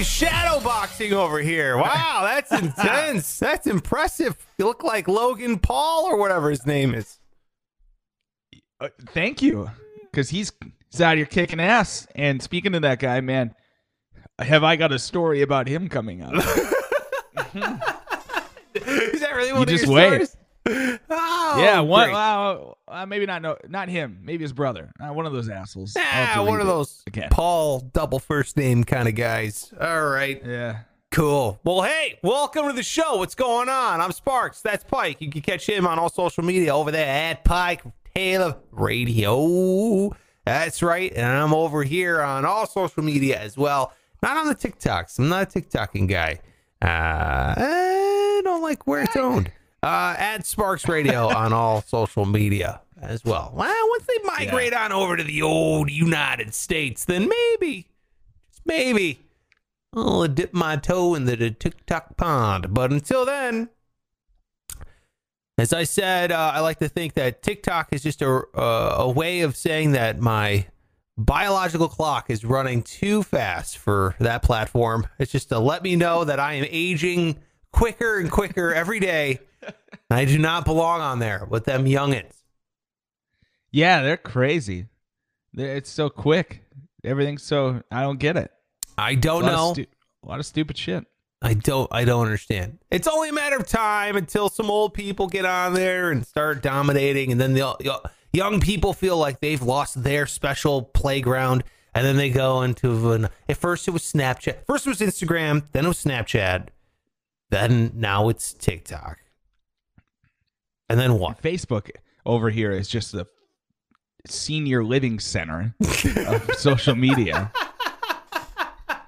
Shadowboxing over here. Wow, that's intense. That's impressive. You look like Logan Paul or whatever his name is. Uh, thank you, because he's he's out here kicking ass. And speaking to that guy, man, have I got a story about him coming up? Is that really one You of just your wait. stories? Oh, yeah, one. uh, maybe not. No, not him. Maybe his brother. Uh, one of those assholes. Ah, to one of those again. Paul double first name kind of guys. All right. Yeah. Cool. Well, hey, welcome to the show. What's going on? I'm Sparks. That's Pike. You can catch him on all social media over there at Pike Taylor Radio. That's right. And I'm over here on all social media as well. Not on the TikToks. I'm not a TikToking guy. Uh, I don't like where it's owned. Uh, at Sparks Radio on all social media as well. Well, once they migrate on over to the old United States, then maybe, just maybe, I'll dip my toe in the, the TikTok pond. But until then, as I said, uh, I like to think that TikTok is just a, uh, a way of saying that my biological clock is running too fast for that platform. It's just to let me know that I am aging quicker and quicker every day. I do not belong on there with them youngins. Yeah, they're crazy. They're, it's so quick. Everything's so. I don't get it. I don't a know. Stu- a lot of stupid shit. I don't I don't understand. It's only a matter of time until some old people get on there and start dominating and then the the young people feel like they've lost their special playground and then they go into an at first it was Snapchat. First it was Instagram, then it was Snapchat. Then now it's TikTok. And then what? Facebook over here is just the senior living center of social media.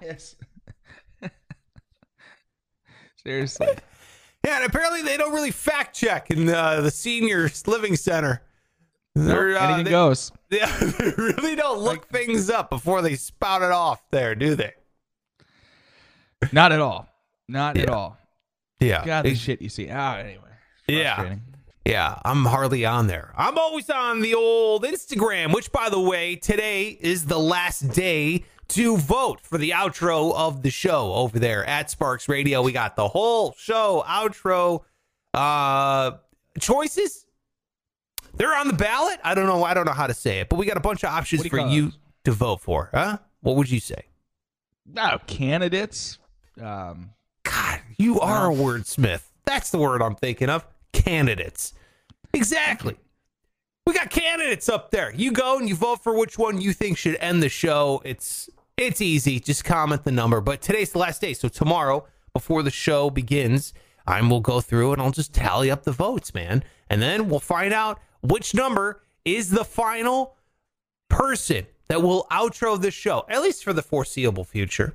yes. Seriously. Yeah, and apparently they don't really fact check in uh, the seniors living center. They're, uh, Anything they- goes. Yeah, they really don't look things up before they spout it off there, do they? Not at all. Not at all. Yeah. God, the shit you see. Ah, anyway. Yeah. Yeah, I'm hardly on there. I'm always on the old Instagram, which, by the way, today is the last day to vote for the outro of the show over there at Sparks Radio. We got the whole show outro uh choices. They're on the ballot. I don't know. I don't know how to say it, but we got a bunch of options do for you those? to vote for. Huh? What would you say? Oh, candidates. Um, God, you are a wordsmith. That's the word I'm thinking of. Candidates. Exactly. We got candidates up there. You go and you vote for which one you think should end the show. It's it's easy. Just comment the number. But today's the last day. So tomorrow, before the show begins, I will go through and I'll just tally up the votes, man. And then we'll find out which number is the final person that will outro the show, at least for the foreseeable future.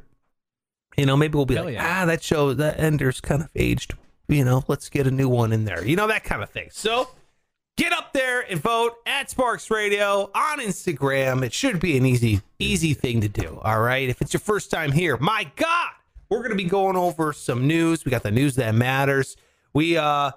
You know, maybe we'll be Hell like, yeah. ah, that show, that ender's kind of aged. You know, let's get a new one in there. You know, that kind of thing. So get up there and vote at Sparks Radio on Instagram. It should be an easy, easy thing to do. All right. If it's your first time here, my God, we're gonna be going over some news. We got the news that matters. We uh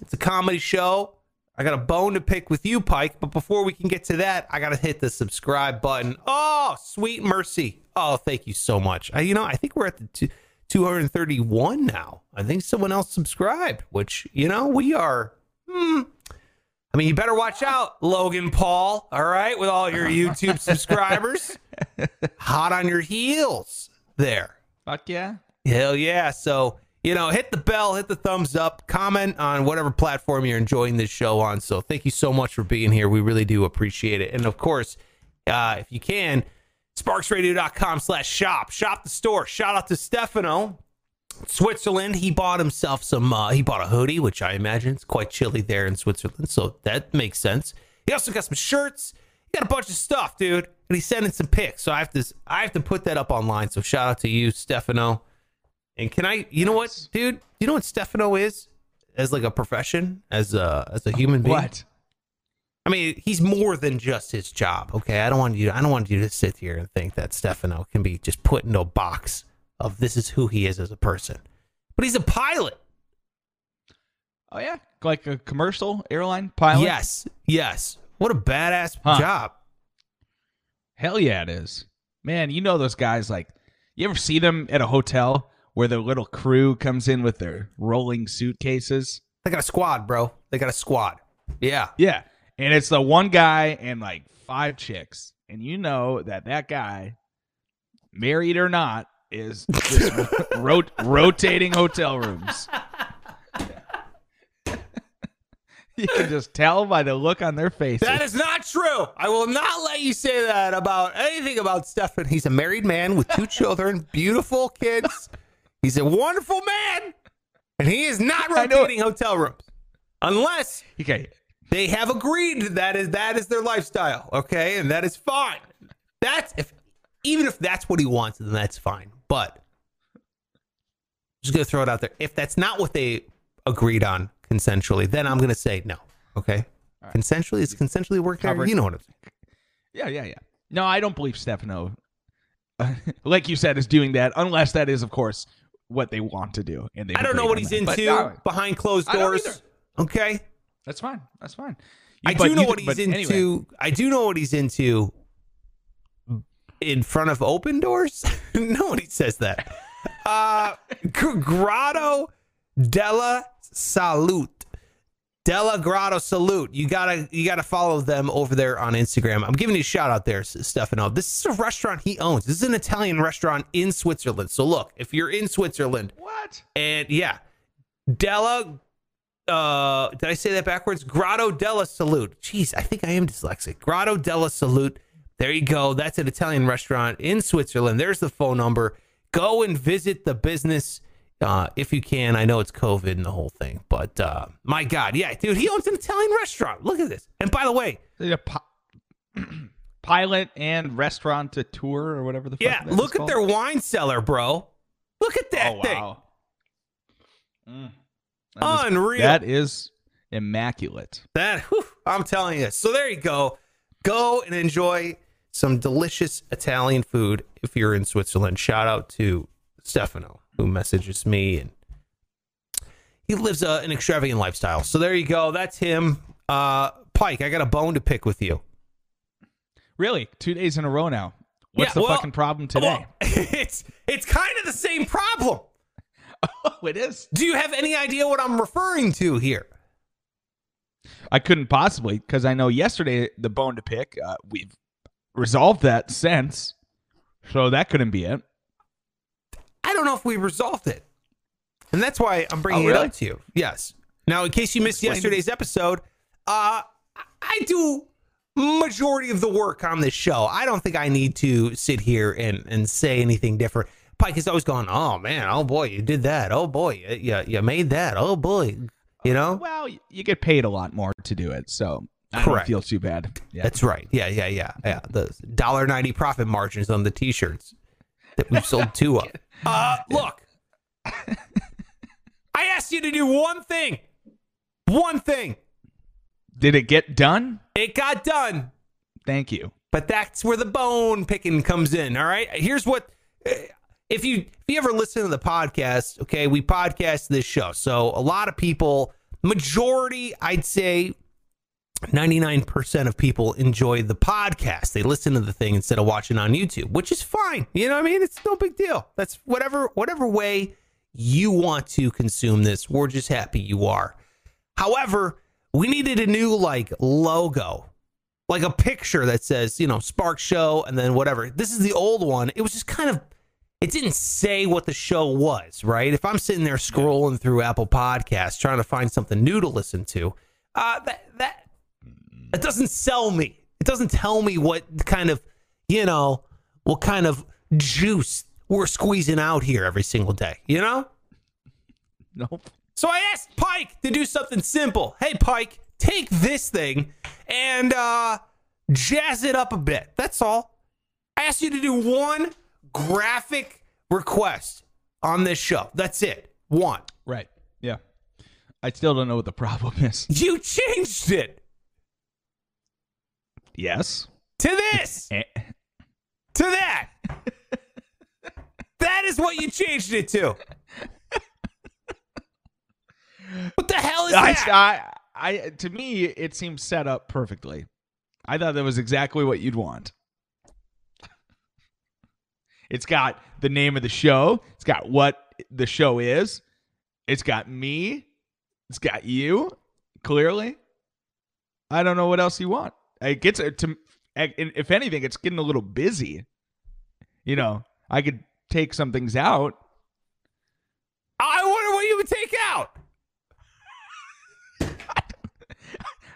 it's a comedy show. I got a bone to pick with you, Pike. But before we can get to that, I got to hit the subscribe button. Oh, sweet mercy. Oh, thank you so much. I, you know, I think we're at the two, 231 now. I think someone else subscribed, which, you know, we are. Hmm, I mean, you better watch out, Logan Paul, all right, with all your YouTube subscribers. Hot on your heels there. fuck yeah. Hell yeah. So, you know, hit the bell, hit the thumbs up, comment on whatever platform you're enjoying this show on. So, thank you so much for being here. We really do appreciate it. And of course, uh, if you can, sparksradio.com slash shop. Shop the store. Shout out to Stefano Switzerland, he bought himself some. Uh, he bought a hoodie, which I imagine is quite chilly there in Switzerland, so that makes sense. He also got some shirts. He got a bunch of stuff, dude, and he's sending some pics. So I have to, I have to put that up online. So shout out to you, Stefano. And can I, you know what, dude? You know what Stefano is as like a profession, as a as a human being. What? I mean, he's more than just his job. Okay, I don't want you. I don't want you to sit here and think that Stefano can be just put into a box of this is who he is as a person. But he's a pilot. Oh yeah, like a commercial airline pilot. Yes, yes. What a badass Huh. job. Hell yeah, it is. Man, you know those guys like you ever see them at a hotel where their little crew comes in with their rolling suitcases? They got a squad, bro. They got a squad. Yeah. Yeah. And it's the one guy and like five chicks. And you know that that guy, married or not, is just rot- rotating hotel rooms. you can just tell by the look on their faces. That is not true. I will not let you say that about anything about Stefan. He's a married man with two children, beautiful kids. He's a wonderful man, and he is not I rotating hotel rooms unless okay. They have agreed that is that is their lifestyle. Okay, and that is fine. That's if even if that's what he wants, then that's fine. But just gonna throw it out there. If that's not what they agreed on consensually, then I'm gonna say no. Okay, consensually is consensually working. Covered. You know what I'm saying. Yeah, yeah, yeah. No, I don't believe Stefano, like you said, is doing that unless that is, of course, what they want to do. And they I don't know what he's into behind closed doors. Okay, That's fine. That's fine. I do know you- what he's into. anyway. I do know what he's into. In front of open doors, nobody says that. Uh, Grotto della Salute, Della Grotto Salute. You gotta you gotta follow them over there on Instagram. I'm giving you a shout out there, Stefano. This is a restaurant he owns. This is an Italian restaurant in Switzerland. So look, if you're in Switzerland, What? and yeah, Della. Uh, did I say that backwards? Grotto della Salute. Jeez, I think I am dyslexic. Grotto della Salute. There you go. That's an Italian restaurant in Switzerland. There's the phone number. Go and visit the business uh, if you can. I know it's COVID and the whole thing, but uh, my God, yeah, dude, he owns an Italian restaurant. Look at this. And by the way, A pi- pilot and restaurant to tour or whatever the fuck yeah, look at called. their wine cellar, bro. Look at that oh, thing. wow. Mm. That is- Unreal. that is immaculate. That whew, I'm telling you. So there you go. Go and enjoy some delicious Italian food if you're in Switzerland. Shout out to Stefano who messages me and he lives uh, an extravagant lifestyle. So there you go. That's him. Uh, Pike, I got a bone to pick with you. Really, two days in a row now. What's Yeah, the well- fucking problem today? Well, it's it's kind of the same problem. Oh, it is. Do you have any idea what I'm referring to here? I couldn't possibly because I know yesterday the bone to pick. Uh, we've resolved that since, so that couldn't be it. I don't know if we resolved it. And that's why I'm bringing Oh, it up to you. Yes. Now, in case you missed Explain to yesterday's episode, uh, I do majority of the work on this show. I don't think I need to sit here and, and say anything different. Pike is always going, oh, man, oh, boy, you did that. Oh, boy, you, you, you made that. Oh, boy. You know? Well, you get paid a lot more to do it, so I Correct. don't feel too bad. Yeah. That's right. Yeah, yeah, yeah, yeah. The dollar ninety profit margins on the t-shirts that we've sold two of. Uh, look, I asked you to do one thing, one thing. Did it get done? It got done, Thank you. but that's where the bone picking comes in. All right. Here's what. If you if you ever listen to the podcast, okay, we podcast this show, so a lot of people, majority, I'd say 99% of people enjoy the podcast. They listen to the thing instead of watching on YouTube, which is fine. You know what I mean? It's no big deal. That's whatever whatever way you want to consume this. We're just happy you are. However, we needed a new like logo. Like a picture that says, you know, Spark Show and then whatever. This is the old one. It was just kind of it didn't say what the show was, right? If I'm sitting there scrolling through Apple Podcasts trying to find something new to listen to, uh, that that it doesn't sell me. It doesn't tell me what kind of, you know, what kind of juice we're squeezing out here every single day. You know, Nope. So I asked Pike to do something simple. Hey, Pike, take this thing and uh, jazz it up a bit. That's all. I asked you to do one graphic request on this show. That's it. One. Right. Yeah. I still don't know what the problem is. You changed it Yes. to this, Eh, to that. that is what you changed it to. What the hell is I, that? I, I, to me, it seems set up perfectly. I thought that was exactly what you'd want. It's got the name of the show. It's got what the show is. It's got me. It's got you. Clearly, I don't know what else you want. It gets uh, to. If anything, it's getting a little busy. You know, I could take some things out. I wonder what you would take out.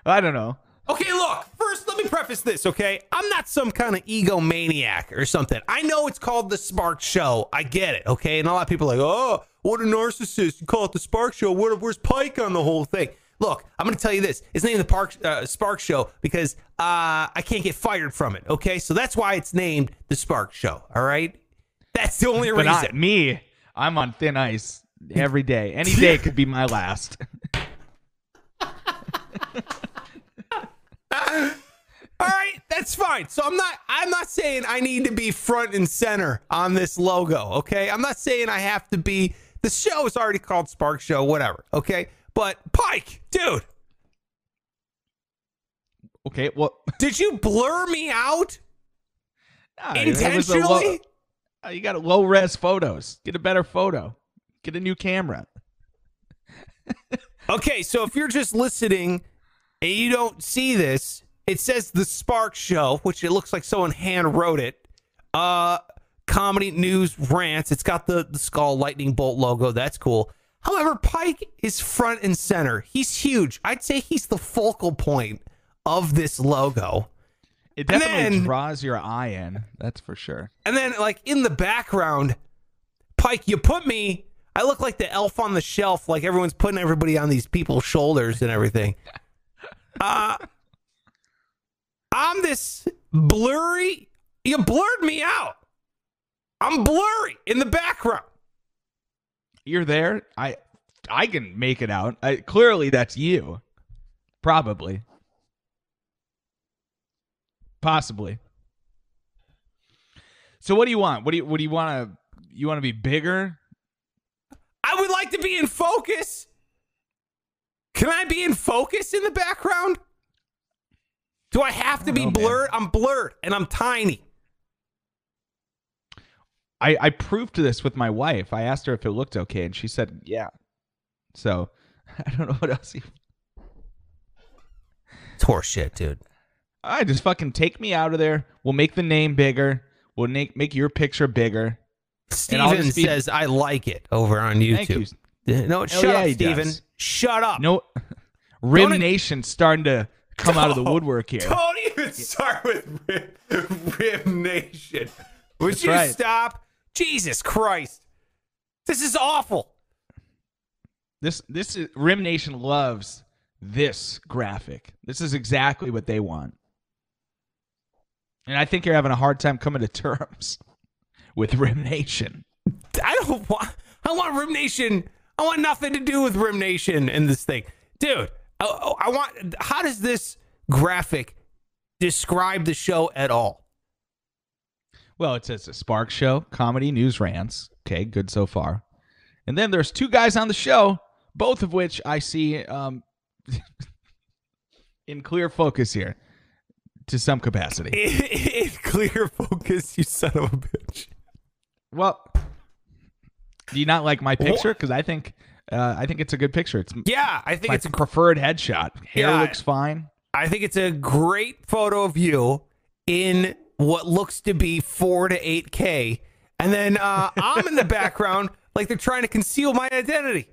I don't know. Okay, look, first let me preface this, okay? I'm not some kind of egomaniac or something. I know it's called the Spark Show. I get it, okay? And a lot of people are like, oh, what a narcissist. You call it the Spark Show. Where, where's Pike on the whole thing? Look, I'm going to tell you this. It's named the Park, uh, Spark Show because uh, I can't get fired from it, okay? So that's why it's named the Spark Show, all right? That's the only But reason. not me. I'm on thin ice every day. Any day could be my last. All right, that's fine. So I'm not I'm not saying I need to be front and center on this logo, okay? I'm not saying I have to be the show is already called Spark Show, whatever, okay? But Pike, dude, Okay, well, did you blur me out nah, a low- intentionally? uh, you got low res photos. Get a better photo. Get a new camera. Okay, so if you're just listening and you don't see this, it says the Spark Show, which it looks like someone hand wrote it. Uh comedy news rants. It's got the, the skull lightning bolt logo. That's cool. However, Pike is front and center. He's huge. I'd say he's the focal point of this logo. It definitely then- draws your eye in. That's for sure. And then, like in the background, Pike, you put me. I look like the elf on the shelf. Like everyone's putting everybody on these people's shoulders and everything. Uh, I'm this blurry. You blurred me out. I'm blurry in the background. You're there. I I can make it out. I, clearly, that's you. Probably. Possibly. So, what do you want? What do you What do you want to? You want to be bigger? I would like to be in focus. Can I be in focus in the background? Do I have to be know, man. blurred? I'm blurred and I'm tiny. I, I proved this with my wife. I asked her if it looked okay, and she said, "Yeah." So I don't know what else. You, It's horseshit, dude. I just fucking take me out of there. We'll make the name bigger. We'll make make your picture bigger. Steven be- says I like it over on Thank you. YouTube. No, shut yeah, up, Steven. does. Shut up. No, Rim Don't- starting to come out of the woodwork here. Don't even start with Rim, Rim Nation. Would That's you right. stop? Jesus Christ. This is awful. This this is Rim Nation loves this graphic. This is exactly what they want. And I think you're having a hard time coming to terms with Rim Nation. I don't want. I want Rim Nation. I want nothing to do with Rim Nation in this thing, dude. I, I want. How does this graphic describe the show at all? Well, it says a Spark Show, comedy, news rants. Okay, good so far. And then there's two guys on the show, both of which I see um, in clear focus here to some capacity. In, in clear focus, you son of a bitch. Well, do you not like my picture? Because I think uh, I think it's a good picture. It's Yeah, I think it's. a preferred headshot. Hair Yeah. looks fine. I think it's a great photo of you in what looks to be four to eight K, and then uh, I'm in the background like they're trying to conceal my identity.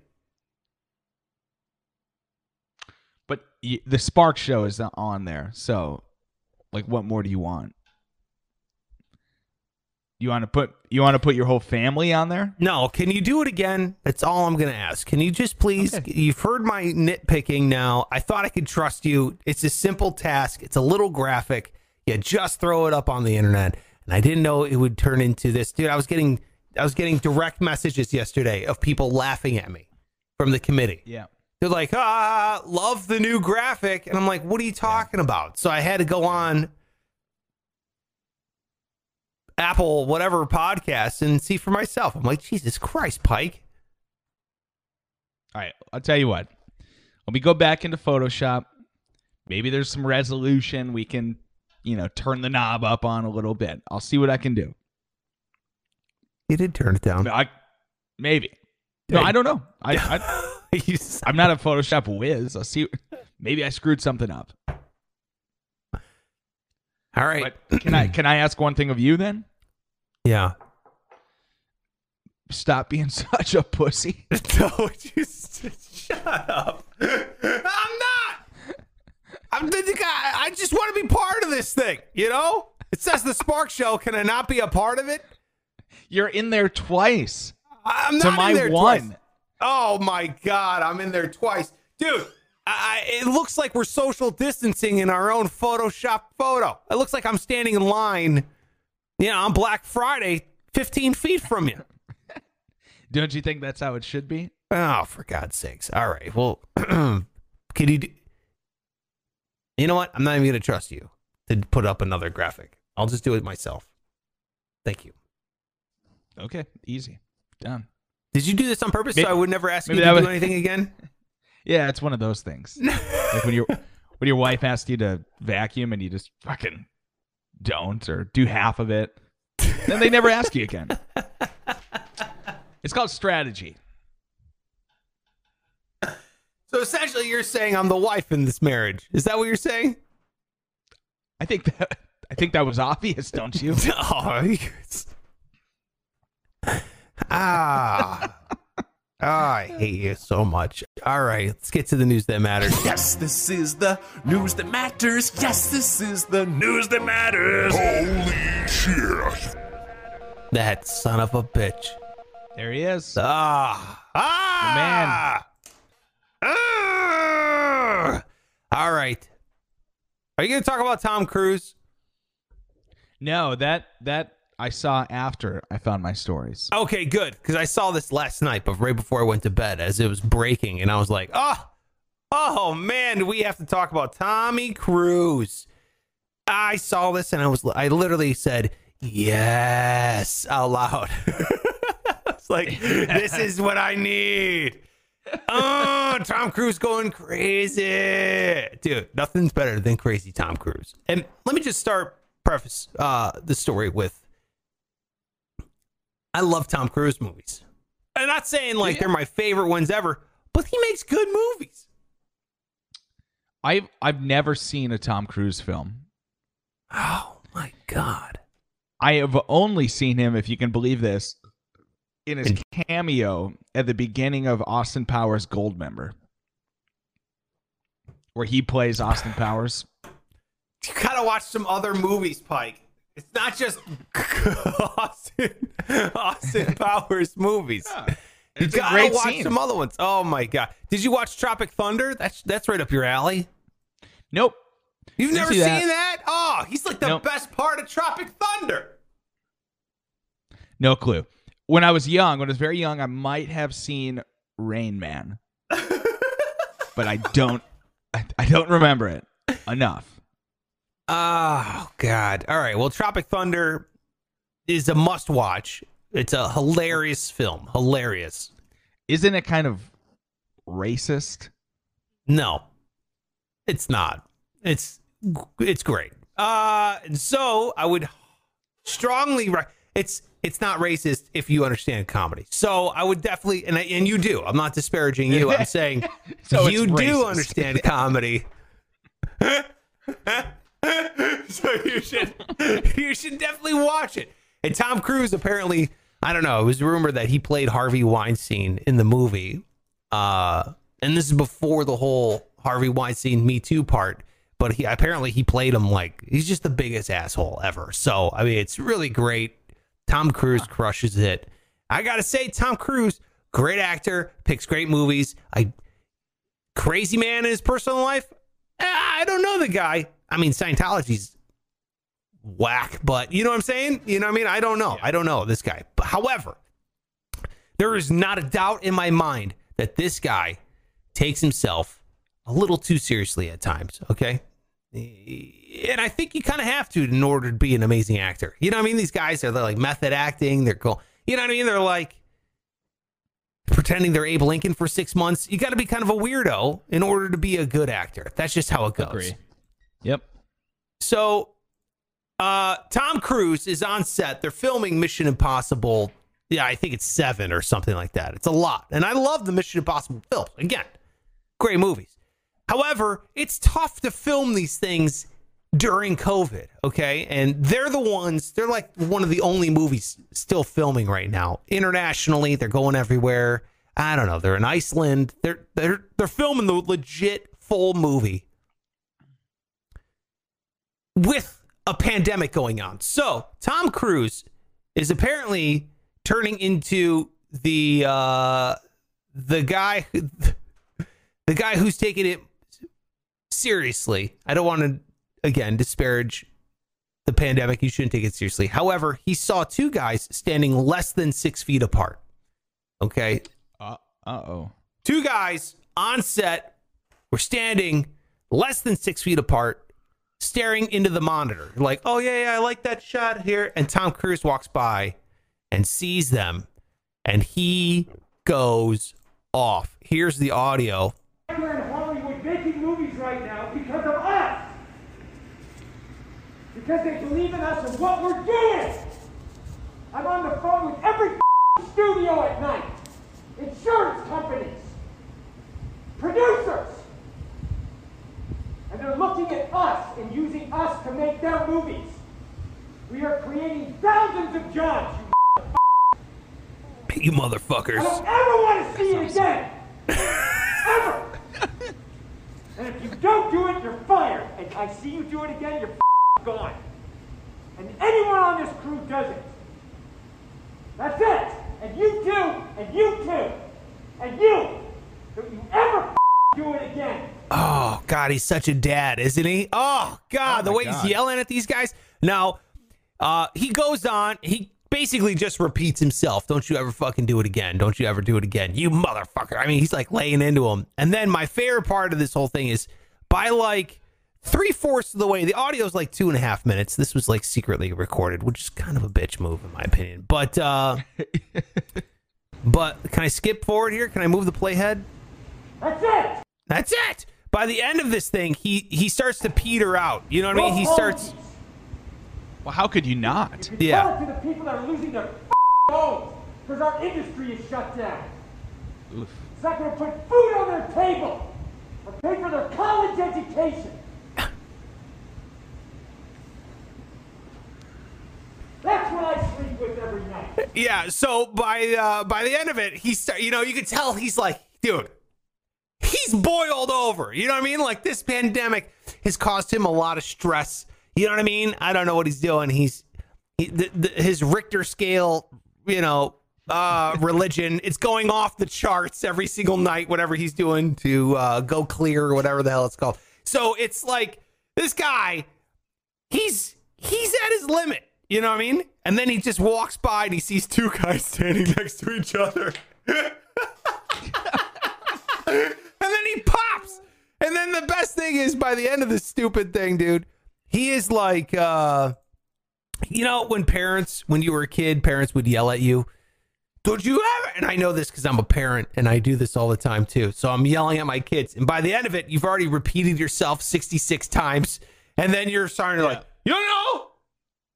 But y- the Spark Show is on there, so like, what more do you want? You want to put you want to put your whole family on there? No, can you do it again? That's all I'm going to ask. Can you just please? You've heard my nitpicking now. I thought I could trust you. It's a simple task. It's a little graphic. You just throw it up on the internet, and I didn't know it would turn into this, dude. I was getting I was getting direct messages yesterday of people laughing at me from the committee. Yeah. They're like, ah, love the new graphic. And I'm like, what are you talking about? So I had to go on Apple, whatever podcast and see for myself. I'm like, Jesus Christ, Pike. All right, I'll tell you what. Let me go back into Photoshop. Maybe there's some resolution we can, you know, turn the knob up on a little bit. I'll see what I can do. You did turn it down. I, maybe. No, I don't know. I, I I'm not a Photoshop whiz. I'll see. Maybe I screwed something up. All right. But can I can I ask one thing of you then? yeah. Stop being such a pussy. No, just shut up. I'm not. I'm the guy. I just want to be part of this thing. You know, it says the Spark Show. Can I not be a part of it? You're in there twice. I'm not To in there one. twice. Oh my god, I'm in there twice, dude. I, it looks like we're social distancing in our own Photoshop photo. It looks like I'm standing in line, you know, on Black Friday, 15 feet from you. Don't you think that's how it should be? Oh, for God's sakes! All right, well, can you? Do, you know what? I'm not even gonna trust you to put up another graphic. I'll just do it myself. Thank you. Okay, easy. Done. Did you do this on purpose Maybe- so I would never ask you to do was- anything again? Yeah, it's one of those things. like when your when your wife asks you to vacuum and you just fucking don't or do half of it, then they never ask you again. It's called strategy. So essentially, you're saying I'm the wife in this marriage. Is that what you're saying? I think that I think that was obvious, don't you? Oh, ah. Ah, I hate you so much. All right, let's get to the news that matters. Yes, this is the news that matters. Yes, this is the news that matters. Holy shit. That son of a bitch. There he is. Ah, ah, Ah! All right. Are you going to talk about Tom Cruise? No, that that I saw after I found my stories. Okay, good. Because I saw this last night, but right before I went to bed, as it was breaking, and I was like, "Oh, oh man, we have to talk about Tommy Cruise." I saw this, and I was, I literally said, "Yes" out loud. it's like, "This is what I need." Oh, Tom Cruise going crazy, dude. Nothing's better than crazy Tom Cruise. And let me just start preface uh, the story with I love Tom Cruise movies. I'm not saying like they're my favorite ones ever, but he makes good movies. I've I've never seen a Tom Cruise film. Oh my god. I have only seen him, if you can believe this, in his cameo at the beginning of Austin Powers Goldmember. where he plays Austin Powers. You gotta watch some other movies, Pike. It's not just Austin, Austin Powers movies. You It's a gotta great watch scene. some other ones. Oh my god! Did you watch Tropic Thunder? That's that's right up your alley. Nope. You've Didn't never see seen that. that? Oh, he's like the Nope. best part of Tropic Thunder. No clue. When I was young, when I was very young, I might have seen Rain Man, but I don't. I, I don't remember it enough. Oh God! All right. Well, Tropic Thunder is a must-watch. It's a hilarious film. Hilarious. Isn't it kind of racist? No, it's not. It's it's great. Uh, so I would strongly. Re- it's it's not racist if you understand comedy. So I would definitely, and I, and you do. I'm not disparaging you. I'm saying So you do understand comedy. so you should you should definitely watch it. And Tom Cruise apparently, I don't know, it was rumored that he played Harvey Weinstein in the movie. Uh and this is before the whole Harvey Weinstein Me Too part, but he apparently he played him like he's just the biggest asshole ever. So, I mean, it's really great Tom Cruise crushes it. I gotta say, Tom Cruise, great actor, picks great movies. I crazy man in his personal life. eh, I don't know the guy. I mean, Scientology's whack, but you know what I'm saying? You know what I mean? I don't know. I don't know this guy. But however, there is not a doubt in my mind that this guy takes himself a little too seriously at times. Okay. And I think you kind of have to in order to be an amazing actor. You know what I mean? These guys are they're like method acting. They're cool. You know what I mean? They're like pretending they're Abe Lincoln for six months. You got to be kind of a weirdo in order to be a good actor. That's just how it goes. Agree. Yep. So, uh, Tom Cruise is on set. They're filming Mission Impossible. Yeah, I think it's seven or something like that. It's a lot. And I love the Mission Impossible films. Again, great movies. However, it's tough to film these things during COVID, okay? And they're the ones, they're like one of the only movies still filming right now. Internationally, they're going everywhere. I don't know. They're in Iceland. They're they're they're filming the legit full movie with a pandemic going on. So Tom Cruise is apparently turning into the uh, the guy the guy who's taking it seriously. I don't want to again disparage the pandemic. You shouldn't take it seriously. However, he saw two guys standing less than six feet apart. Okay, Uh oh. two guys on set were standing less than six feet apart, staring into the monitor. Like, oh yeah, yeah, I like that shot here. And Tom Cruise walks by and sees them, and he goes off. Here's the audio. We're in Hollywood making movies right now because of us. Because they believe in us and what we're doing. I'm on the phone with every studio at night. Insurance companies. Producers. And they're looking at us and using us to make their movies. We are creating thousands of jobs. You You I don't ever want to see it again. ever. And if you don't do it, you're fired. And I see you do it again, you're gone. And anyone on this crew does it. That's it. And you too. And you too. And you. Don't you ever do it again. Oh God, he's such a dad, isn't he? Oh God, Oh, the way God. he's yelling at these guys. Now, uh, he goes on. He basically just repeats himself. Don't you ever fucking do it again. Don't you ever do it again. You motherfucker. I mean, he's like laying into him. And then my favorite part of this whole thing is by like three fourths of the way, the audio is like two and a half minutes. This was like secretly recorded, which is kind of a bitch move in my opinion. But uh but can I skip forward here? Can I move the playhead? That's it. That's it. By the end of this thing, he he starts to peter out. You know what I mean? He starts. Well, how could you not? You Yeah. Tell it to the people that are losing their homes because our industry is shut down. Oof. It's not going to put food on their table or pay for their college education. That's what I sleep with every night. Yeah. So by uh, by the end of it, he start. You know, you can tell he's like, dude, he's boiled over. You know what I mean? Like this pandemic has caused him a lot of stress. You know what I mean? I don't know what he's doing. He's he, the, the, his Richter scale. You know. Uh, religion. It's going off the charts every single night, whatever he's doing to uh, go clear or whatever the hell it's called. So it's like this guy, he's he's at his limit. You know what I mean? And then he just walks by and he sees two guys standing next to each other. and then he pops. And then the best thing is by the end of this stupid thing, dude, he is like uh you know when parents when you were a kid, parents would yell at you. Don't you ever and I know this because I'm a parent and I do this all the time too. So I'm yelling at my kids. And by the end of it, you've already repeated yourself 66 times. And then you're starting to like, you don't know?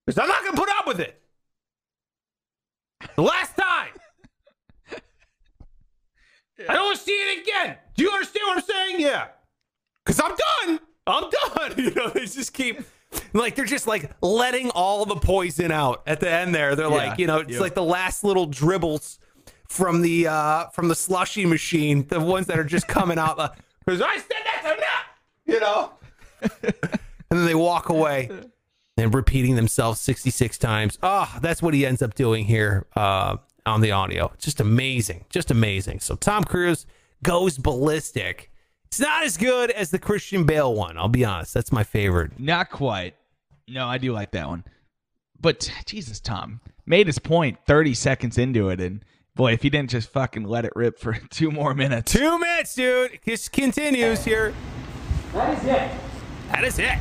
Because I'm not going to put up with it. The last time. I don't want to see it again. Do you understand what I'm saying? Yeah. Because I'm done. I'm done. You know, they just keep, like, they're just like letting all the poison out at the end there. They're like, you know, it's Yep. like the last little dribbles from the uh from the slushy machine, the ones that are just coming out. Because I said that's enough, you know. and then they walk away. and repeating themselves 66 times. Oh, that's what he ends up doing here uh, on the audio. Just amazing. Just amazing. So Tom Cruise goes ballistic. It's not as good as the Christian Bale one. I'll be honest. That's my favorite. Not quite. No, I do like that one. But Jesus, Tom made his point 30 seconds into it. And boy, if he didn't just fucking let it rip for two more minutes. Two minutes, dude. Just continues here. That is it. That is it.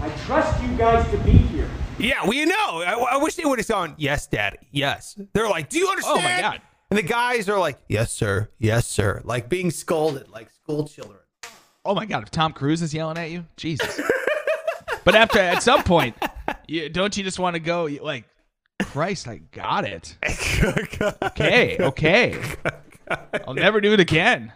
I trust you guys to be here. Yeah, we know. I, I wish they would have gone, yes, Dad, yes. They're like, do you understand? Oh, my God. And the guys are like, yes, sir, yes, sir. Like being scolded like school children. Oh my God, if Tom Cruise is yelling at you, Jesus. but after, at some point, you, don't you just want to go, like, Christ, I got it. Okay, okay. I'll never do it again.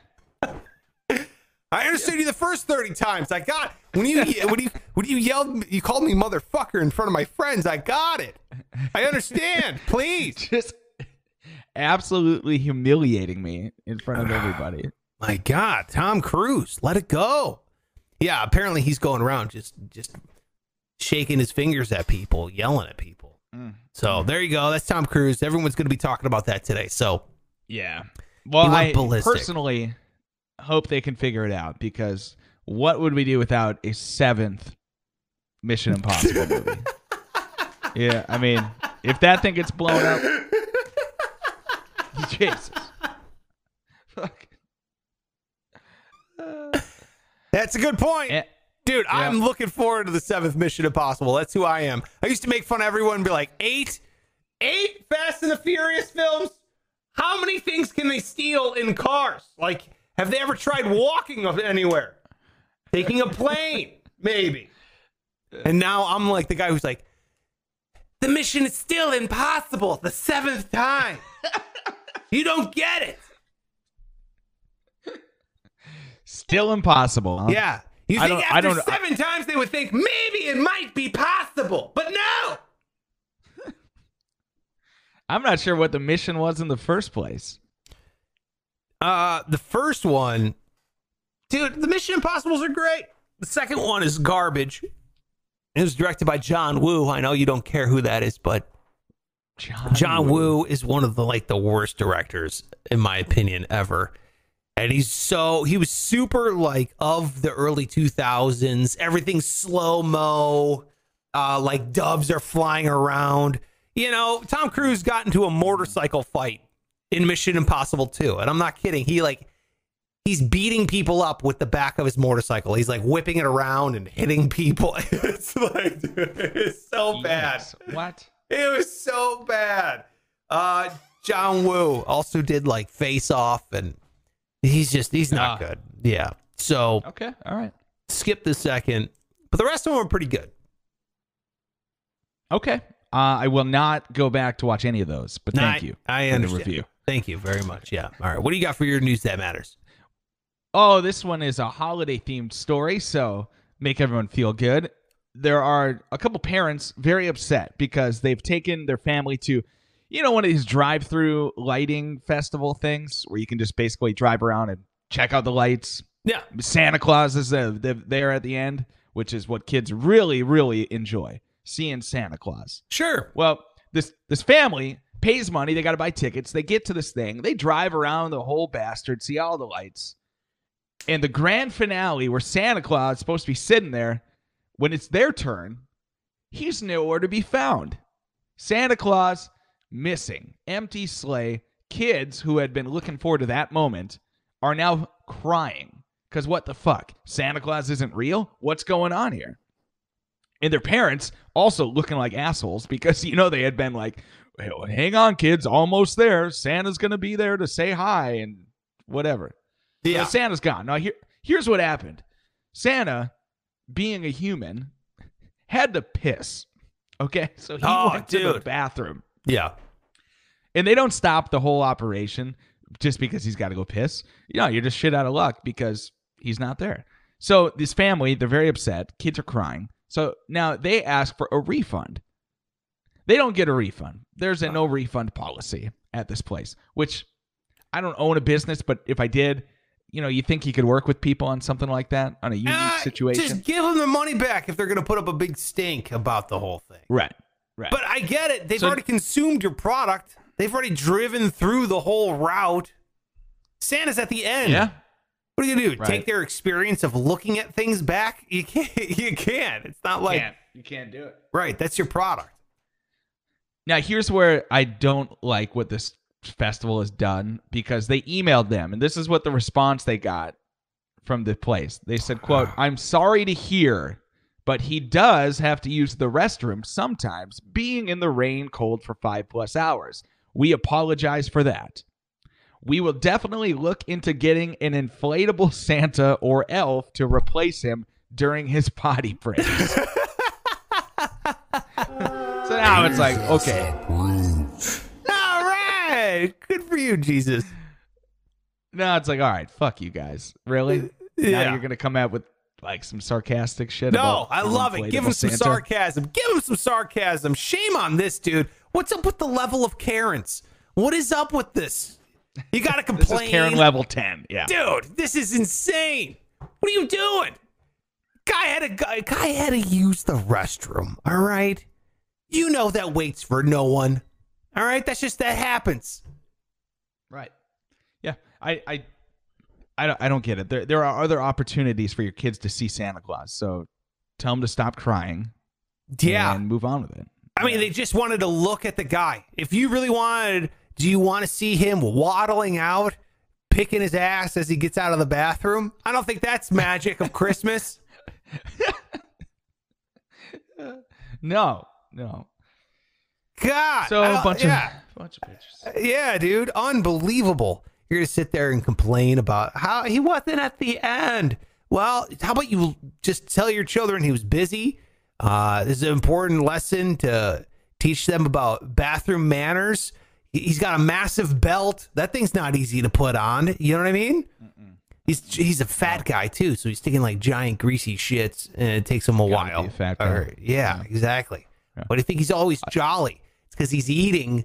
I understood you the first 30 times. I got when you when you when you yelled you called me motherfucker in front of my friends. I got it. I understand. Please. Just absolutely humiliating me in front of ah, everybody. My God, Tom Cruise, let it go. Yeah, apparently he's going around just just shaking his fingers at people, yelling at people. Mm-hmm. So there you go. That's Tom Cruise. Everyone's going to be talking about that today. So Yeah. Well, I ballistic. personally hope they can figure it out because what would we do without a seventh Mission Impossible movie? yeah, I mean, if that thing gets blown up, Jesus. Fuck. that's a good point. Eh, Dude, I'm looking forward to the seventh Mission Impossible. That's who I am. I used to make fun of everyone and be like, eight, eight Fast and the Furious films? How many things can they steal in cars? Like, have they ever tried walking anywhere? Taking a plane, maybe. And now I'm like the guy who's like, the mission is still impossible the seventh time. you don't get it. Still impossible. huh? Yeah. You I think don't- I after don't- seven times they would think maybe it might be possible, but no. I'm not sure what the mission was in the first place. Uh, the first one, dude, the Mission Impossibles are great. The second one is garbage. It was directed by John Woo. I know you don't care who that is, but John, John Woo is one of the like the worst directors in my opinion ever. And he's so he was super like of the early 2000s. Everything's slow mo. Uh like doves are flying around. You know, Tom Cruise got into a motorcycle fight in Mission Impossible 2. And I'm not kidding. He like he's beating people up with the back of his motorcycle. He's like whipping it around and hitting people. it's like dude, it's so bad. Yes. What? It was so bad. Uh John Woo also did like Face Off and he's just he's not Ah. good. Yeah. So Okay. All right. skip the second. But the rest of them are pretty good. Okay. Uh, I will not go back to watch any of those, but thank I- you I understand. the review. Thank you very much. Yeah. All right. What do you got for your news that matters? Oh, this one is a holiday themed story, so make everyone feel good. There are a couple parents very upset because they've taken their family to, you know, one of these drive through lighting festival things where you can just basically drive around and check out the lights. Yeah. Santa Claus is there at the end, which is what kids really, really enjoy seeing Santa Claus. Sure. Well, this this family pays money. They got to buy tickets. They get to this thing. They drive around the whole bastard, see all the lights. And the grand finale, where Santa Claus is supposed to be sitting there, when it's their turn, he's nowhere to be found. Santa Claus missing, empty sleigh. Kids who had been looking forward to that moment are now crying because what the fuck? Santa Claus isn't real. What's going on here? and their parents also looking like assholes because you know they had been like "Well, hang on kids almost there santa's gonna be there to say hi and whatever Yeah. So santa's gone now here here's what happened santa being a human had to piss okay so he Oh, went to the dude. bathroom Yeah. and they don't stop the whole operation just because he's got to go piss. You know, you're just shit out of luck because he's not there. So this family, they're very upset. Kids are crying. So now they ask for a refund. They don't get a refund. There's a no refund policy at this place, which I don't own a business, but if I did, you know, you think you could work with people on something like that on a unique Ah, situation. Just give them their money back if they're going to put up a big stink about the whole thing. right. Right. But I get it. They've So- already consumed your product. They've already driven through the whole route. Santa's at the end. yeah. What are you gonna do? Right. Take their experience of looking at things back? You can't. You can't. It's not like can't. You can't do it. right. That's your product. Now, here's where I don't like what this festival has done because they emailed them, and this is what the response they got from the place. They said, "quote I'm sorry to hear, but he does have to use the restroom sometimes, being in the rain cold for five plus hours. We apologize for that." We will definitely look into getting an inflatable Santa or elf to replace him during his potty breaks. so now it's like, okay, All right. Good for you, Jesus. now it's like, all right, fuck you guys. Really? Yeah. Now you're gonna come out with like some sarcastic shit. No, about I love it. Give inflatable him some Santa? sarcasm. Give him some sarcasm. Shame on this dude. What's up with the level of Karens? What is up with this? You got to This complain. is Karen level ten. Yeah. dude this is insane what are you doing guy had a guy, guy had to use the restroom all right you know that waits for no one all right that's just that happens Right. Yeah. I I I don't, I don't get it. There there are other opportunities for your kids to see Santa Claus. So tell them to stop crying. yeah And move on with it. i mean they just wanted to look at the guy if you really wanted do you want to see him waddling out picking his ass as he gets out of the bathroom i don't think that's magic of christmas No. No. god So a bunch yeah. of bunch of pictures. Yeah, dude, unbelievable. You're gonna sit there and complain about how he wasn't at the end. Well, how about you just tell your children he was busy? Uh, this is an important lesson to teach them about bathroom manners. He- He's got a massive belt. That thing's not easy to put on. You know what I mean? He's he's a fat guy too, so he's taking like giant greasy shits, and it takes him a Gotta while. fat guy. Or- yeah, exactly. But I think he's always jolly. It's because he's eating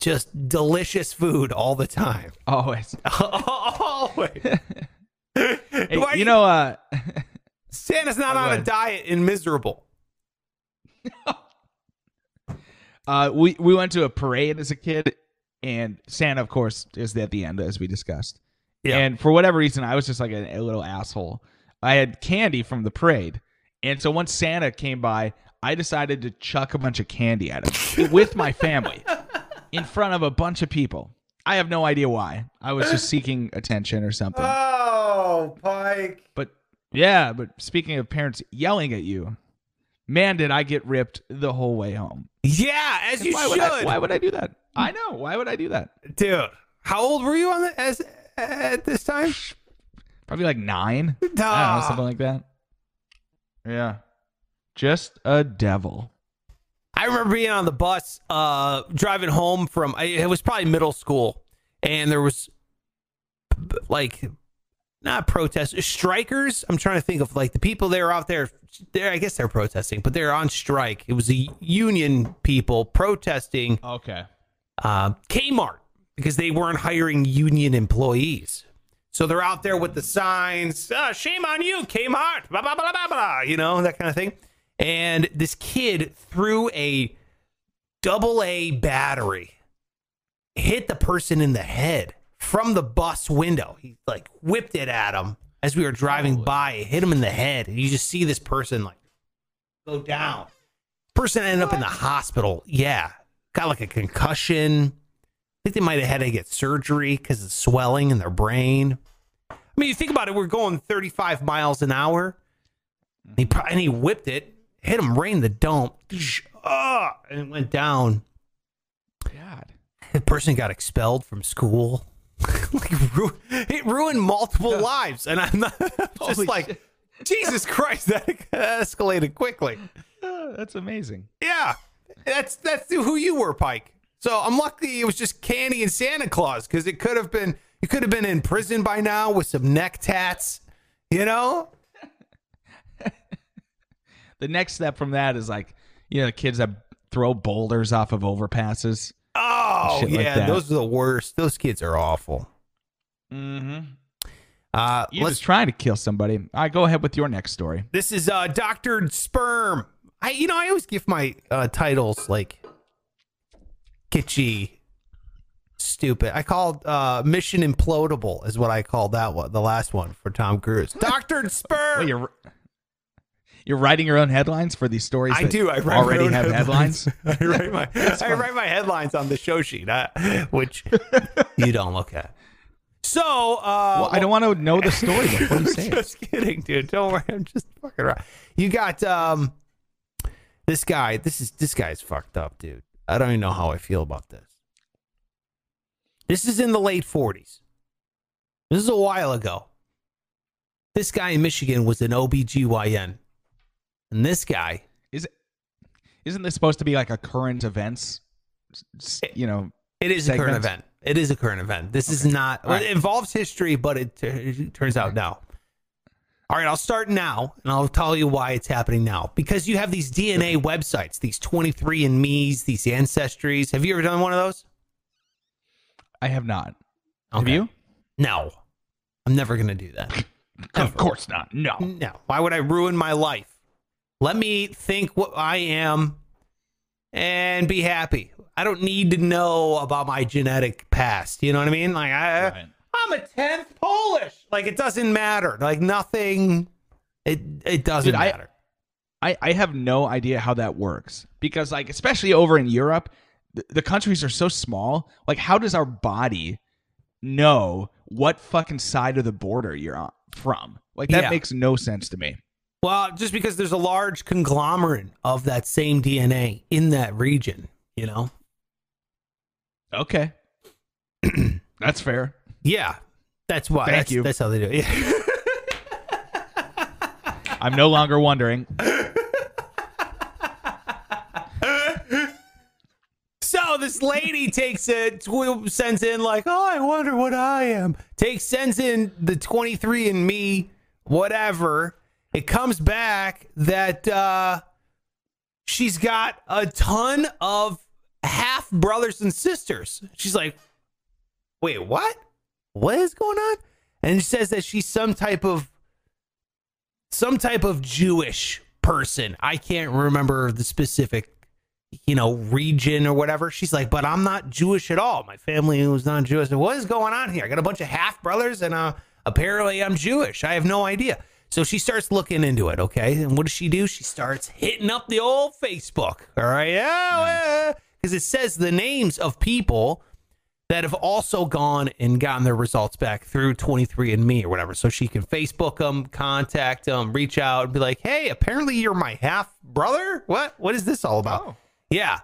just delicious food all the time. Always. Always. Hey, Why you know, uh, Santa's not on a diet and miserable. uh, we we went to a parade as a kid, and Santa, of course, is at the end as we discussed. Yeah. And for whatever reason, I was just like a, a little asshole. I had candy from the parade, and so once Santa came by, I decided to chuck a bunch of candy at him with my family in front of a bunch of people. I have no idea why. I was just seeking attention or something. Oh, Pike. But yeah, but speaking of parents yelling at you, man, did I get ripped the whole way home. Yeah, as you why should. Would I, why would I do that? I know. Why would I do that? Dude, how old were you on the, as at this time? Probably like nine. I don't know, something like that. Yeah. Just a devil. I remember being on the bus, uh, driving home from. I- It was probably middle school, and there was like not protest strikers. I'm trying to think of like the people that were out there. There, I guess they're protesting, but they're on strike. It was the union people protesting Okay. uh, Kmart because they weren't hiring union employees. So they're out there with the signs, "Ah, shame on you, Kmart, blah, blah, blah, blah, blah, you know, that kind of thing. And this kid threw a double A battery, hit the person in the head from the bus window. He like whipped it at him as we were driving by, it hit him in the head. And you just see this person like go down. Person ended up in the hospital. Yeah. Got like a concussion. I think they might have had to get surgery because of swelling in their brain. I mean, you think about it, we're going 35 miles an hour. He and he whipped it, hit him right in the dome. Ah, and it went down. God. The person got expelled from school. like ru- it ruined multiple lives, and I'm not I'm just Holy like, shit. Jesus Christ, that escalated quickly. Ah, that's amazing. Yeah, that's that's who you were, Pike. So I'm lucky it was just Candy and Santa Claus because it could have been you could have been in prison by now with some neck tats. You know? The next step from that is like, you know, the kids that throw boulders off of overpasses. Oh like yeah, that. those are the worst. Those kids are awful. Mm-hmm. Uh, You let's was trying to kill somebody. All right, go ahead with your next story. This is uh doctored sperm. I you know I always give my uh titles like kitschy, stupid. I called uh Mission Implodable is what I called that one, the last one for Tom Cruise. Doctored sperm. Well, you're writing your own headlines for these stories. I do. I write already have headlines. headlines. I write my I write my headlines on the show sheet, uh, which you don't look at. So, uh, Well, I don't want to know the story before you say it. just kidding, dude. Don't worry. I'm just fucking around. You got um this guy. This is this guy's fucked up, dude. I don't even know how I feel about this. This is in the late 40s. This is a while ago. This guy in Michigan was an OBGYN. And this guy, Is? Isn't this supposed to be like a current events? You know, it is a current event. It is a current event. This is not, right. it involves history, but it, it turns out now. All right, I'll start now and I'll tell you why it's happening now. Because you have these DNA websites, these 23andMe's, these Ancestries. Have you ever done one of those? I have not. Have you? No. I'm never going to do that. Of course not. No. No. Why would I ruin my life? Let me think what I am and be happy. I don't need to know about my genetic past. You know what I mean? Like I Right. I'm a 10th Polish. Like it doesn't matter. Like nothing it it doesn't Dude, I- matter. I, I have no idea how that works because like especially over in Europe, the, the countries are so small. Like how does our body know what fucking side of the border you're on from? Like that Yeah. makes no sense to me. Well, just because there's a large conglomerate of that same DNA in that region, you know? Okay. That's fair. Yeah. That's why. Thank that's, you. That's how they do it. Yeah. I'm no longer wondering. So this lady takes it, tw- sends in like, oh, I wonder what I am. Takes, sends in the 23 and me, whatever. It comes back that uh, she's got a ton of half brothers and sisters. She's like, wait, what? What is going on? And she says that she's some type of some type of Jewish person. I can't remember the specific you know, region or whatever. She's like, but I'm not Jewish at all. My family was not Jewish. What is going on here? I got a bunch of half brothers and uh, apparently I'm Jewish. I have no idea. So she starts looking into it, okay? And what does she do? She starts hitting up the old Facebook, all right? Yeah, because it says the names of people that have also gone and gotten their results back through 23andMe or whatever. So she can Facebook them, contact them, reach out and be like, hey, apparently you're my half brother? What? What is this all about? Oh. Yeah.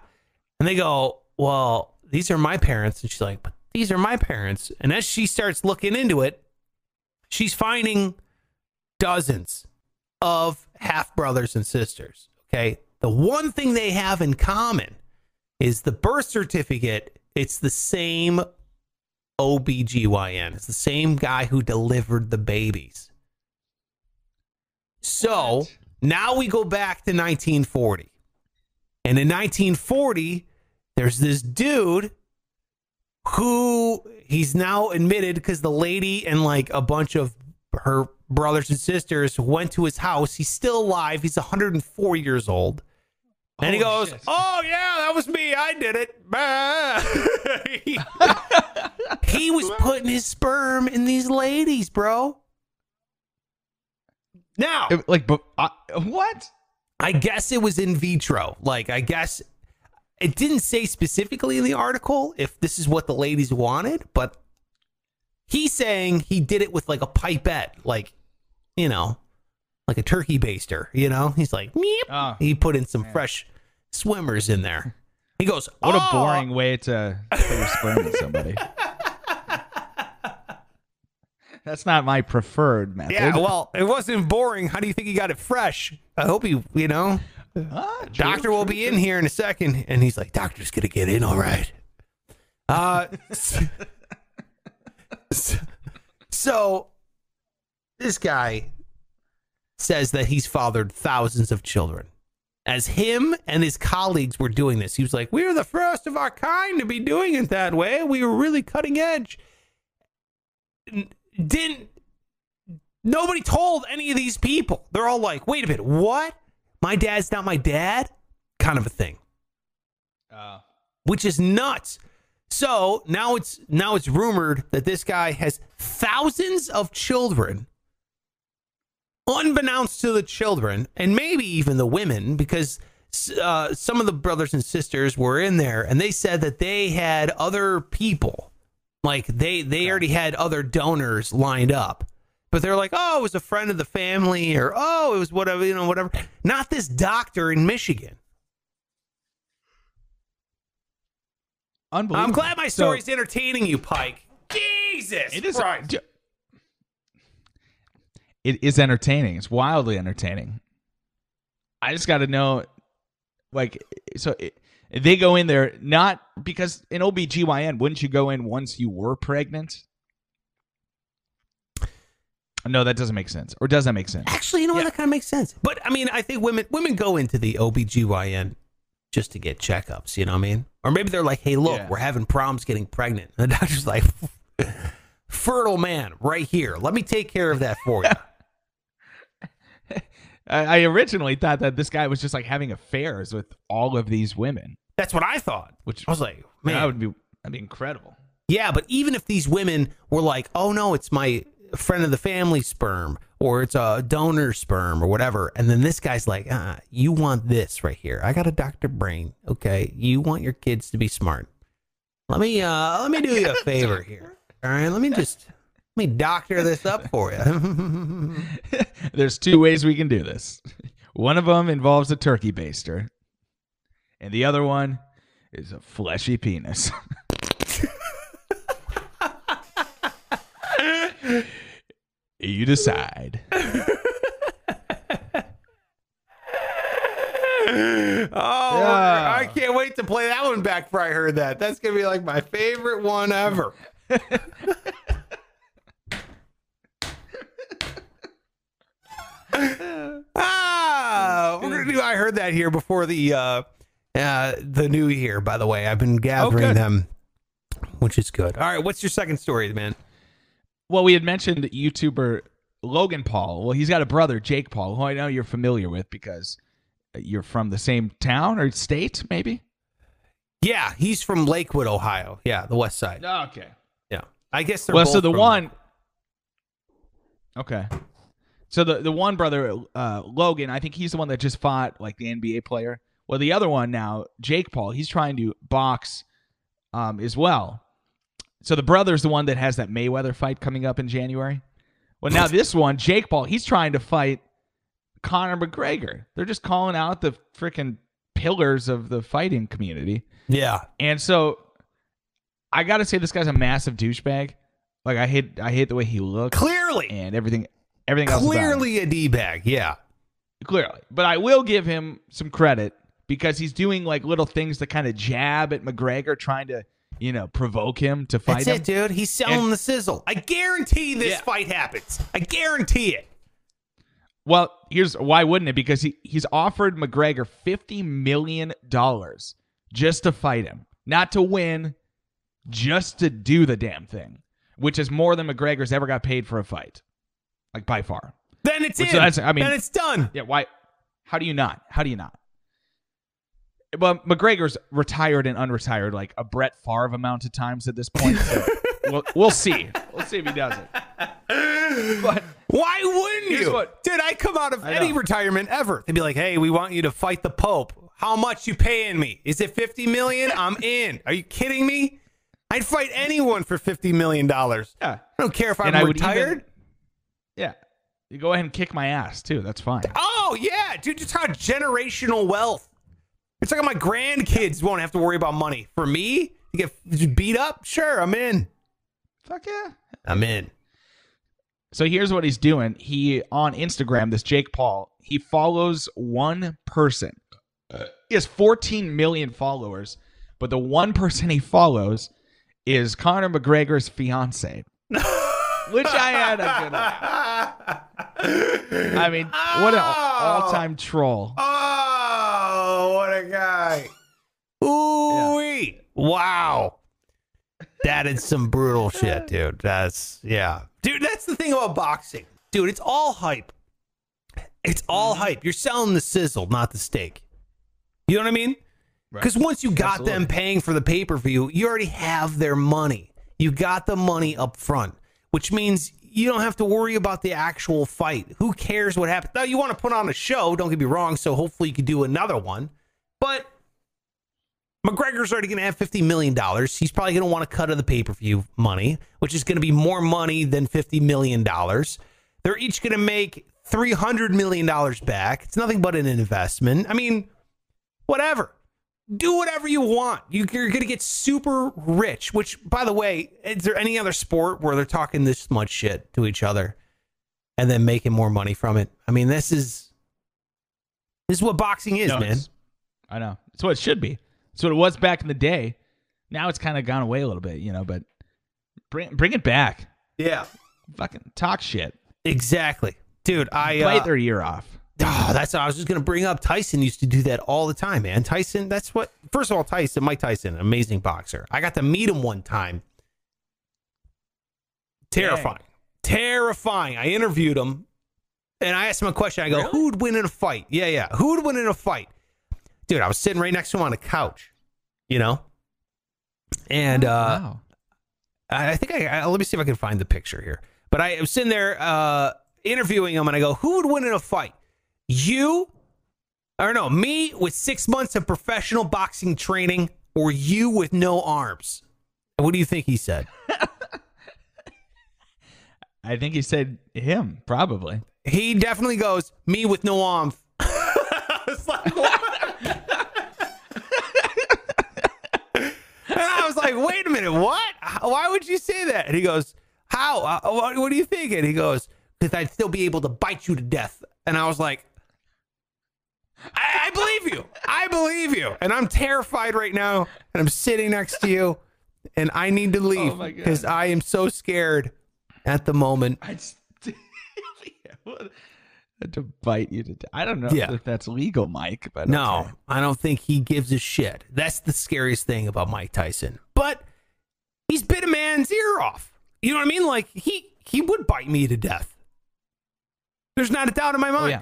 And they go, Well, these are my parents. And she's like, But these are my parents. And as she starts looking into it, she's finding dozens of half brothers and sisters. Okay. The one thing they have in common is the birth certificate, it's the same OBGYN. It's the same guy who delivered the babies. So What? now we go back to 1940. And in 1940, there's this dude who he's now admitted because the lady and like a bunch of her brothers and sisters went to his house. He's still alive. He's 104 years old. And he goes, shit. "Oh yeah, that was me. I did it." Bah." he, he was putting his sperm in these ladies, bro. Now, It- like, but uh, what? I guess it was in vitro. Like, I guess it didn't say specifically in the article if this is what the ladies wanted, but he's saying he did it with like a pipette, like, you know, like a turkey baster, you know? He's like, Meep. Oh, he put in some fresh swimmers in there. He goes, what a "Oh." boring way to put your sperm in somebody. That's not my preferred method. Yeah, well, it wasn't boring. How do you think he got it fresh? I hope he, you know, Ah, true, Doctor will true, be in here in a second, and he's like, "Doctor's gonna get in, all right." Uh, s- s- so this guy says that he's fathered thousands of children. As him and his colleagues were doing this, he was like, We are the first of our kind to be doing it that way. We were really cutting edge." Didn't Nobody told any of these people. They're all like, wait a minute, what? My dad's not my dad? Kind of a thing. Uh, Which is nuts. So now it's now it's rumored that this guy has thousands of children, unbeknownst to the children, and maybe even the women, because uh, some of the brothers and sisters were in there, and they said that they had other people, like they they already had other donors lined up, but they're like, oh, it was a friend of the family, or oh, it was whatever, you know, whatever. Not this doctor in Michigan. unbelievable. I'm glad my So- story's entertaining you, Pike. Jesus, It is. Christ. It is entertaining. It's wildly entertaining. I just got to know, like, so it, they go in there not because in OBGYN, wouldn't you go in once you were pregnant? No, that doesn't make sense. Or does that make sense? Actually, you know what? That kind of makes sense. But I mean, I think women women go into the OBGYN just to get checkups. You know what I mean? Or maybe they're like, hey, look, Yeah. we're having problems getting pregnant. And the doctor's like, fertile man, right here. Let me take care of that for you. I, originally thought that this guy was just like having affairs with all of these women, That's what I thought. which I was like, man, that would be that'd be incredible. Yeah, but even if these women were like, "Oh no, it's my friend of the family sperm or it's a donor sperm or whatever," and then this guy's like, uh, "You want this right here? I got a Dr. Brain. Okay, you want your kids to be smart. Let me uh, let me do you a favor here. All right, let me just me doctor this up for you. There's two ways we can do this. One of them involves a turkey baster, and the other one is a fleshy penis. you decide. oh, Yeah. I can't wait to play that one back. For I heard that. That's gonna be like my favorite one ever. ah, we're gonna do. I heard that here before the uh, uh, the new year. By the way, I've been gathering good. them, which is good. All right, what's your second story, man? Well, we had mentioned YouTuber Logan Paul. Well, he's got a brother, Jake Paul, who I know you're familiar with because you're from the same town or state, maybe. Yeah, he's from Lakewood, Ohio. Yeah, the West Side. Okay. Yeah, I guess they're well, both so the one. Okay. So the the one brother, uh, Logan, I think he's the one that just fought like the NBA player. Well, the other one now, Jake Paul, he's trying to box, um, as well. So the brother's the one that has that Mayweather fight coming up in January. Well, now this one, Jake Paul, he's trying to fight Conor McGregor. They're just calling out the freaking pillars of the fighting community. Yeah, And so I got to say this guy's a massive douchebag. Like I hate I hate the way he looks clearly, and everything everything else clearly a d bag. Yeah. clearly. But I will give him some credit because he's doing like little things to kind of jab at McGregor trying to, you know, provoke him to fight That's him. it, dude. He's selling And- the sizzle. I guarantee this Yeah. fight happens. I guarantee it. Well, here's why wouldn't it? Because he, he's offered McGregor $50 million just to fight him. Not to win, just to do the damn thing, which is more than McGregor's ever got paid for a fight. Like by far. Then it's Which in. that's- I mean- then it's done. Yeah, why? How do you not? How do you not? Well, McGregor's retired and unretired like a Brett Favre amount of times at this point. So we'll, we'll see. We'll see if he does it. But Why wouldn't you? what- Dude, I come out of I any know. retirement ever. They'd be like, "Hey, we want you to fight the Pope. How much you paying me? Is it fifty million? I'm in. Are you kidding me? I'd fight anyone for fifty million dollars. yeah, I don't care if I'm And I would retired. even- yeah, you go ahead and kick my ass too. That's fine. Oh yeah, dude, you're talking generational wealth. It's like my grandkids won't have to worry about money. For me, to get beat up, sure, I'm in. Fuck yeah. I'm in. So here's what he's doing. He on Instagram, this Jake Paul, he follows one person. He has 14 million followers, but the one person he follows is Conor McGregor's fiance. Which I had a good laugh. I mean, what an oh. all-time troll. Oh, what a guy. Ooh, wow. That is some brutal shit, dude. That's yeah. Dude, that's the thing about boxing. dude, it's all hype. It's all mm-hmm. hype. You're selling the sizzle, not the steak. You know what I mean? Because once you got them paying for the pay per view, you already have their money. You got the money up front, which means you don't have to worry about the actual fight. Who cares what happens? Now, you want to put on a show, don't get me wrong, so hopefully you could do another one. But McGregor's already going to have $50 million. He's probably going to want to cut of the pay per view money, which is going to be more money than $50 million. They're each going to make $300 million back. It's nothing but an investment. I mean, whatever. Do whatever you want. You- You're going to get super rich, which, by the way, is there any other sport where they're talking this much shit to each other and then making more money from it? I mean, this is. This is what boxing is, No, man. I know. It's what it should be. It's what it was back in the day. Now it's kind of gone away a little bit, you know, but bring bring it back. Yeah. Fucking talk shit. Exactly. Dude, I Bite uh, their ear off. Oh, that's I was just gonna bring up Tyson used to do that all the time, man. Tyson, that's what first of all, Tyson, Mike Tyson, amazing boxer. I got to meet him one time. Terrifying. Terrifying. I interviewed him and I asked him a question. I go, Who would win in a fight? Yeah, yeah. Who would win in a fight? Dude, I was sitting right next to him on a couch, you know? And uh wow. I I think I, I let me see if I can find the picture here. But I was sitting there uh, interviewing him, and I go, "Who would win in a fight? You, or no, me with six months of professional boxing training, or you with no arms?" And What do you think he said? I think he said him, probably. He definitely goes, "Me with no arms." I was like, "What?" and I was like, "Wait a minute, what? Why would you say that?" And he goes, "How? Uh, what, what do you thinking? He goes, "Because I'd still be able to bite you to death." And I was like, I, I believe you. I believe you. And I'm terrified right now. And I'm sitting next to you. And I need to leave Oh because I am so scared at the moment. I just, to bite you to death. I don't know Yeah. if that's legal, Mike, but No, okay. I don't think he gives a shit. That's the scariest thing about Mike Tyson. But he's bit a man's ear off. You know what I mean? Like he he would bite me to death. There's not a doubt in my oh, mind. Oh, yeah.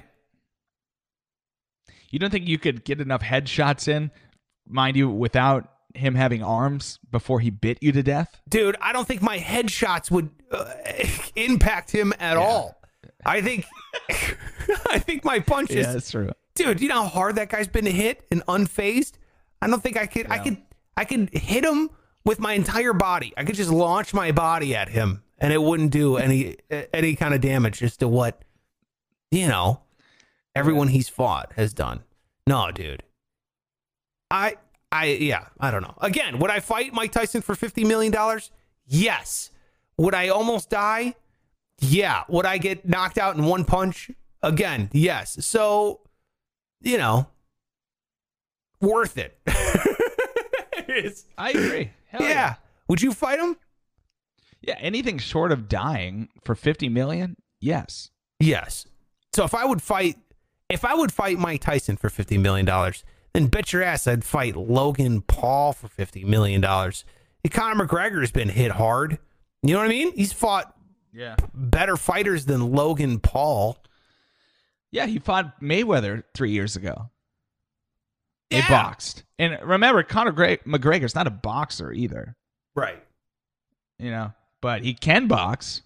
You don't think you could get enough headshots in, mind you, without him having arms before he bit you to death? Dude, I don't think my headshots would uh, impact him at all. I think I think my punches Yeah, that's true. dude, you know how hard that guy's been to hit and unfazed? I don't think I could I could I could hit him with my entire body. I could just launch my body at him and it wouldn't do any any kind of damage as to what you know everyone he's fought has done. No, dude. I I yeah, I don't know. Again, would I fight Mike Tyson for 50 million dollars? Yes. Would I almost die? Yeah. Would I get knocked out in one punch? Again, yes. So, you know, worth it. I agree. Hell yeah. yeah. Would you fight him? Yeah, anything short of dying for 50 million? Yes. Yes. So if I would fight, if I would fight Mike Tyson for fifty million dollars, then bet your ass I'd fight Logan Paul for fifty million dollars. Conor McGregor has been hit hard. You know what I mean? He's fought Yeah. better fighters than Logan Paul. Yeah, he fought Mayweather three years ago. They Yeah. boxed. And remember, Conor McGregor's not a boxer either, Right. you know, but he can box,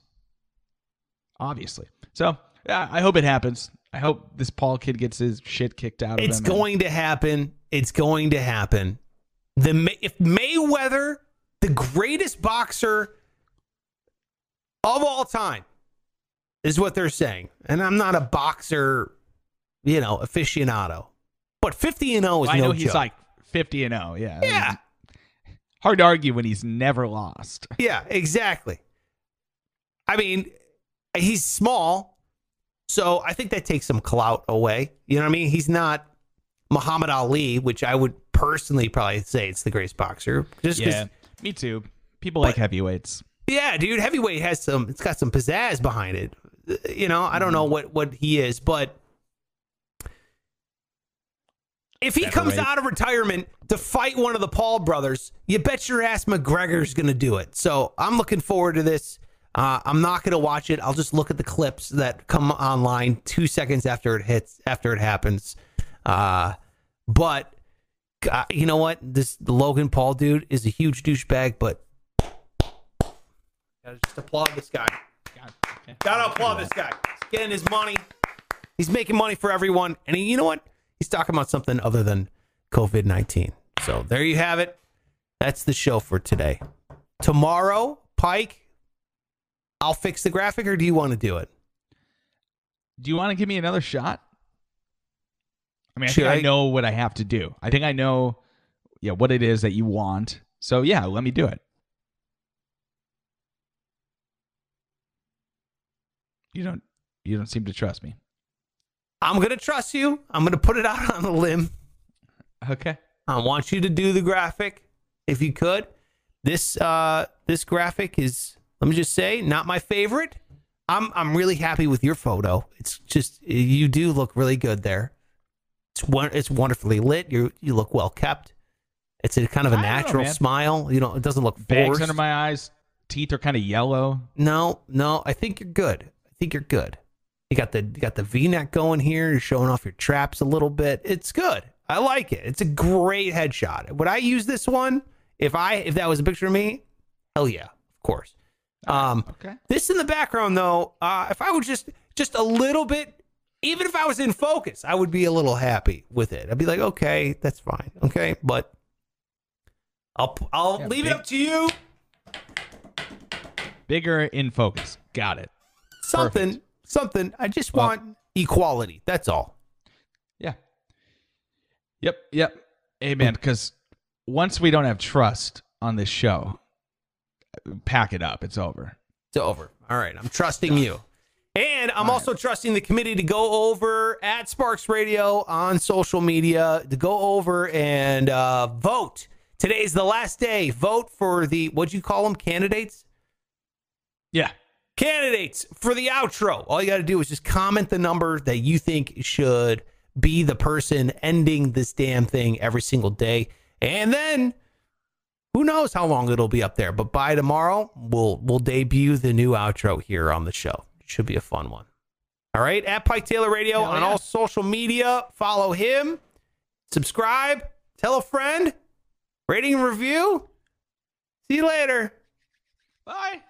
obviously. So, yeah, I hope it happens. I hope this Paul kid gets his shit kicked out of It's him. It's going to happen. It's going to happen. The if Mayweather, the greatest boxer of all time, is what they're saying, and I'm not a boxer, you know, aficionado, but 50 and 0 is I no know he's joke. like 50 and 0. Yeah. yeah, Hard to argue when he's never lost. yeah, exactly. I mean, he's small, so I think that takes some clout away. You know what I mean? He's not Muhammad Ali, which I would personally probably say it's the greatest boxer. Just Yeah. Me too. People like heavyweights. yeah, dude, heavyweight has some. It's got some pizzazz behind it. Uh, You know, I don't know what what he is, but if he comes out of retirement to fight one of the Paul brothers, you bet your ass McGregor's going to do it. So I'm looking forward to this. Uh, I'm not gonna watch it. I'll just look at the clips that come online two seconds after it hits, after it happens. Uh, but uh, you know what? This Logan Paul dude is a huge douchebag, but gotta just applaud this guy. Gotta applaud this guy. He's getting his money. He's making money for everyone, and he, you know what? He's talking about something other than COVID nineteen. So there you have it. That's the show for today. Tomorrow, Pike, I'll fix the graphic, or do you want to do it? Do you want to give me another shot? I mean, I Should think I, I- know what I have to do. I think I know, yeah, what it is that you want. So yeah, let me do it. You don't. You don't seem to trust me. I'm gonna trust you. I'm gonna put it out on a limb. Okay. I want you to do the graphic if you could. This uh this graphic is let me just say not my favorite. I'm I'm really happy with your photo. It's just you do look really good there. It's one it's wonderfully lit. You you look well kept. It's a kind of a I don't know, natural smile. You know, it doesn't look Bags forced. under my eyes. Teeth are kind of yellow. No, no, I think you're good. I think you're good. You got the you got the V-neck going here. You're showing off your traps a little bit. It's good. I like it. It's a great headshot. Would I use this one if I if that was a picture of me? Hell yeah, of course. Um, Okay. this in the background though, uh, if I would just just a little bit, even if I was in focus, I would be a little happy with it. I'd be like, okay, that's fine. Okay, but I'll I'll Yeah, leave big- it up to you. Bigger in focus. Got it. something Perfect. something i just Well- want equality that's all Yeah. Yep. Yep. Amen. Because once we don't have trust on this show, pack it up. It's over. it's over all right i'm trusting you and i'm also trusting the committee to go over at sparks radio on social media to go over and uh, vote today's the last day vote for the what'd you call them candidates Yeah. candidates for the outro. All you got to do is just comment the number that you think should be the person ending this damn thing every single day. And then who knows how long it'll be up there, but by tomorrow we'll we'll debut the new outro here on the show. It should be a fun one. All right, at Pike Taylor Radio Hell on yeah. all social media. Follow him, subscribe, tell a friend, rating and review. See you later. Bye.